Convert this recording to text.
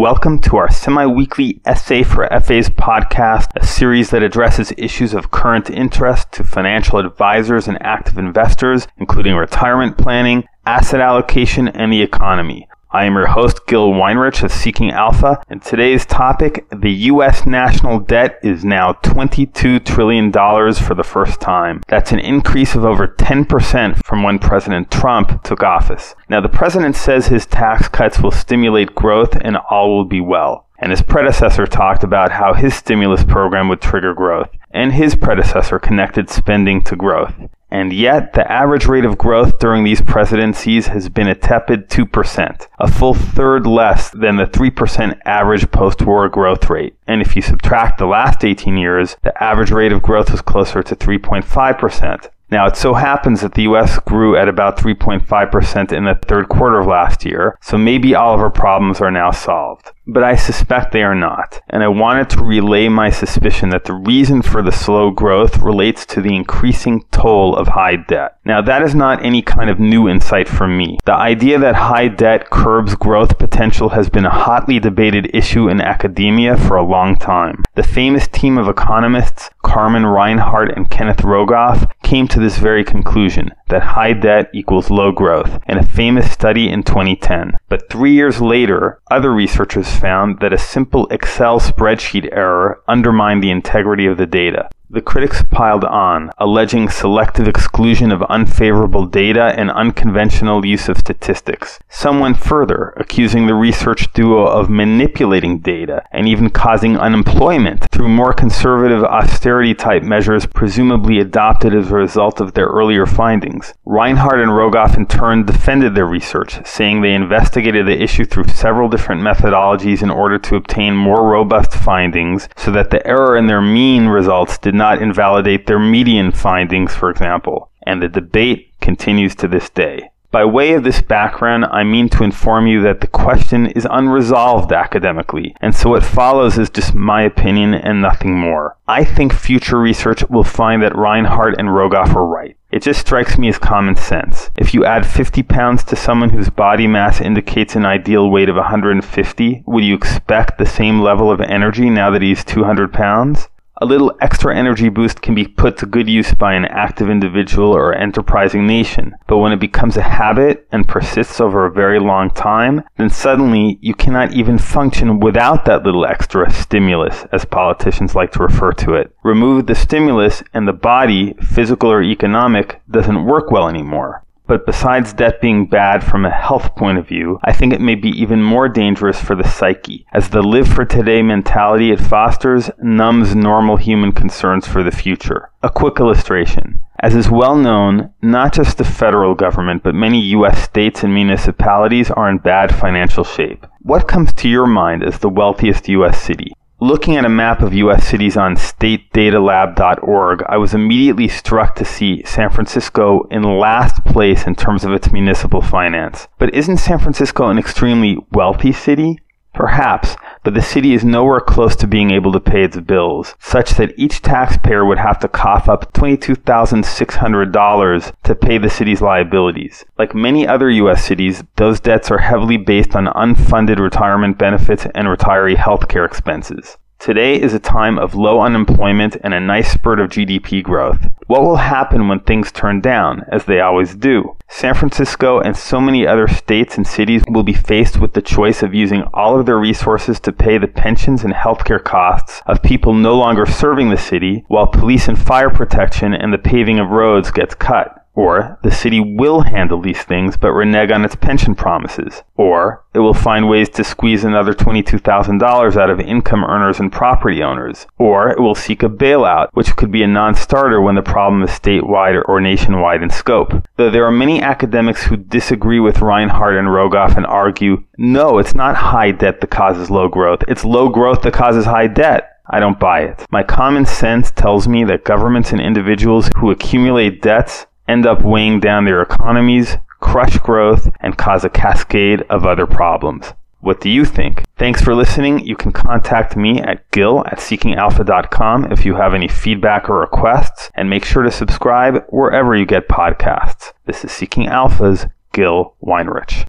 Welcome to our semi weekly SA for FAs podcast, a series that addresses issues of current interest to financial advisors and active investors, including retirement planning, asset allocation, and the economy. I am your host, Gil Weinrich of Seeking Alpha, and today's topic the U.S. national debt is now $22 trillion for the first time. That's an increase of over 10% from when President Trump took office. Now, the president says his tax cuts will stimulate growth and all will be well. And his predecessor talked about how his stimulus program would trigger growth, and his predecessor connected spending to growth. And yet, the average rate of growth during these presidencies has been a tepid 2%, a full third less than the 3% average post war growth rate. And if you subtract the last 18 years, the average rate of growth was closer to 3.5%. Now, it so happens that the US grew at about 3.5% in the third quarter of last year, so maybe all of our problems are now solved but I suspect they are not. And I wanted to relay my suspicion that the reason for the slow growth relates to the increasing toll of high debt. Now, that is not any kind of new insight for me. The idea that high debt curbs growth potential has been a hotly debated issue in academia for a long time. The famous team of economists, Carmen Reinhart and Kenneth Rogoff, came to this very conclusion that high debt equals low growth in a famous study in 2010. But three years later, other researchers found that a simple Excel spreadsheet error undermined the integrity of the data. The critics piled on, alleging selective exclusion of unfavorable data and unconventional use of statistics. Some went further, accusing the research duo of manipulating data and even causing unemployment through more conservative austerity type measures presumably adopted as a result of their earlier findings. Reinhart and Rogoff in turn defended their research, saying they investigated the issue through several different methodologies in order to obtain more robust findings so that the error in their mean results did not invalidate their median findings, for example, and the debate continues to this day. By way of this background, I mean to inform you that the question is unresolved academically, and so what follows is just my opinion and nothing more. I think future research will find that Reinhart and Rogoff are right. It just strikes me as common sense. If you add 50 pounds to someone whose body mass indicates an ideal weight of 150, would you expect the same level of energy now that he's 200 pounds? A little extra energy boost can be put to good use by an active individual or enterprising nation, but when it becomes a habit and persists over a very long time, then suddenly you cannot even function without that little extra stimulus, as politicians like to refer to it. Remove the stimulus and the body, physical or economic, doesn't work well anymore. But besides debt being bad from a health point of view, I think it may be even more dangerous for the psyche, as the live for today mentality it fosters numbs normal human concerns for the future. A quick illustration. As is well known, not just the federal government, but many U.S. states and municipalities are in bad financial shape. What comes to your mind as the wealthiest U.S. city? Looking at a map of US cities on statedatalab.org, I was immediately struck to see San Francisco in last place in terms of its municipal finance. But isn't San Francisco an extremely wealthy city? Perhaps, but the city is nowhere close to being able to pay its bills, such that each taxpayer would have to cough up $22,600 to pay the city's liabilities. Like many other U.S. cities, those debts are heavily based on unfunded retirement benefits and retiree health care expenses. Today is a time of low unemployment and a nice spurt of GDP growth. What will happen when things turn down, as they always do? San Francisco and so many other states and cities will be faced with the choice of using all of their resources to pay the pensions and healthcare costs of people no longer serving the city, while police and fire protection and the paving of roads gets cut. Or the city will handle these things but renege on its pension promises. Or it will find ways to squeeze another $22,000 out of income earners and property owners. Or it will seek a bailout, which could be a non starter when the problem is statewide or nationwide in scope. Though there are many academics who disagree with Reinhart and Rogoff and argue no, it's not high debt that causes low growth, it's low growth that causes high debt. I don't buy it. My common sense tells me that governments and individuals who accumulate debts end up weighing down their economies, crush growth, and cause a cascade of other problems. What do you think? Thanks for listening. You can contact me at gil at seekingalpha.com if you have any feedback or requests, and make sure to subscribe wherever you get podcasts. This is Seeking Alpha's Gil Weinrich.